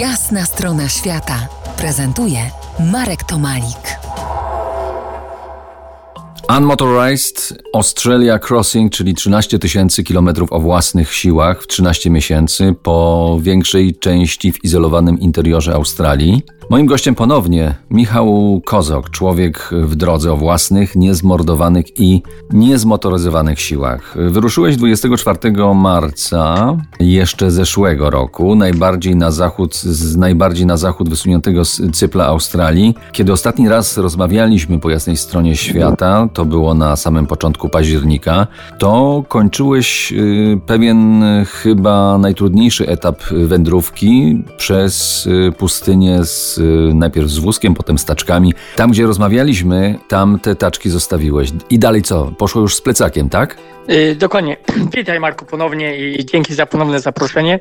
Jasna strona świata prezentuje Marek Tomalik. Unmotorized Australia Crossing, czyli 13 tysięcy kilometrów o własnych siłach w 13 miesięcy po większej części w izolowanym interiorze Australii. Moim gościem ponownie Michał Kozok, człowiek w drodze o własnych, niezmordowanych i niezmotoryzowanych siłach. Wyruszyłeś 24 marca jeszcze zeszłego roku, najbardziej na zachód, z najbardziej na zachód wysuniętego cypla Australii. Kiedy ostatni raz rozmawialiśmy po jasnej stronie świata, to było na samym początku października, to kończyłeś y, pewien chyba najtrudniejszy etap wędrówki przez y, pustynię z Y, najpierw z wózkiem, potem z taczkami. Tam, gdzie rozmawialiśmy, tam te taczki zostawiłeś. I dalej co? Poszło już z plecakiem, tak? Yy, dokładnie. Witaj Marku ponownie i dzięki za ponowne zaproszenie.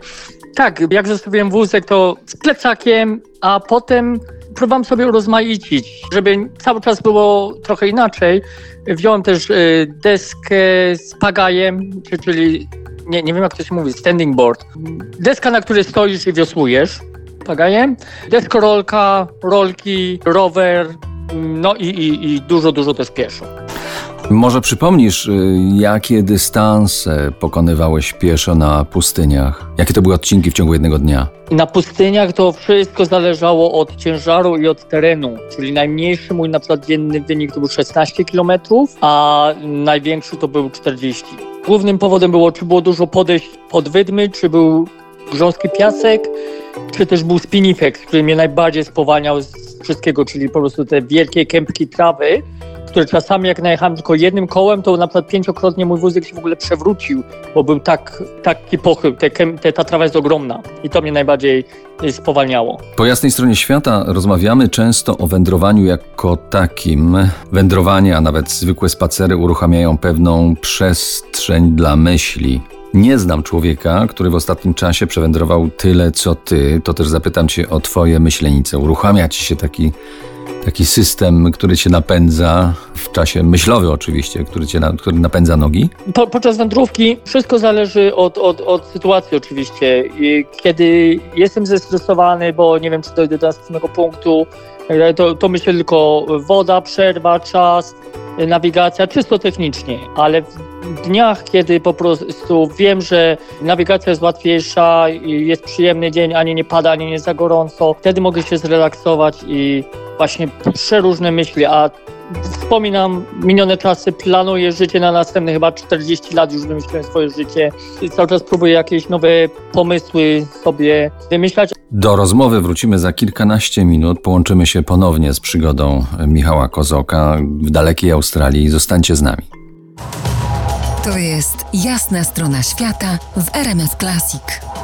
Tak, jak zostawiłem wózek, to z plecakiem, a potem próbowałem sobie urozmaicić, żeby cały czas było trochę inaczej. Wziąłem też y, deskę z pagajem, czyli nie, nie wiem jak to się mówi, standing board. Deska, na której stoisz i wiosłujesz pagajem. Deskorolka, rolki, rower, no i, i, i dużo, dużo też pieszo. Może przypomnisz, y, jakie dystanse pokonywałeś pieszo na pustyniach? Jakie to były odcinki w ciągu jednego dnia? Na pustyniach to wszystko zależało od ciężaru i od terenu, czyli najmniejszy mój na przykład dzienny wynik to był 16 km, a największy to był 40. Głównym powodem było, czy było dużo podejść pod wydmy, czy był grząski piasek, czy też był spinifex, który mnie najbardziej spowalniał z wszystkiego, czyli po prostu te wielkie kępki trawy, które czasami jak najechałem tylko jednym kołem, to na przykład pięciokrotnie mój wózek się w ogóle przewrócił, bo był tak, taki pochył, te, te, ta trawa jest ogromna i to mnie najbardziej y, spowalniało. Po jasnej stronie świata rozmawiamy często o wędrowaniu jako takim. Wędrowanie, a nawet zwykłe spacery uruchamiają pewną przestrzeń dla myśli. Nie znam człowieka, który w ostatnim czasie przewędrował tyle, co ty. To też zapytam cię o twoje myślenice. Uruchamia ci się taki, taki system, który cię napędza w czasie myślowy oczywiście, który cię na, który napędza nogi? Po, podczas wędrówki wszystko zależy od, od, od sytuacji oczywiście. Kiedy jestem zestresowany, bo nie wiem, czy dojdę do następnego punktu, to, to myślę tylko woda, przerwa, czas, nawigacja, czysto technicznie, ale w dniach, kiedy po prostu wiem, że nawigacja jest łatwiejsza, jest przyjemny dzień, ani nie pada, ani nie za gorąco, wtedy mogę się zrelaksować i właśnie przeróżne myśli, a wspominam minione czasy, planuję życie na następne chyba 40 lat, już wymyśliłem swoje życie i cały czas próbuję jakieś nowe pomysły sobie wymyślać. Do rozmowy wrócimy za kilkanaście minut. Połączymy się ponownie z przygodą Michała Kozoka w dalekiej Australii. Zostańcie z nami. To jest jasna strona świata w RMS Classic.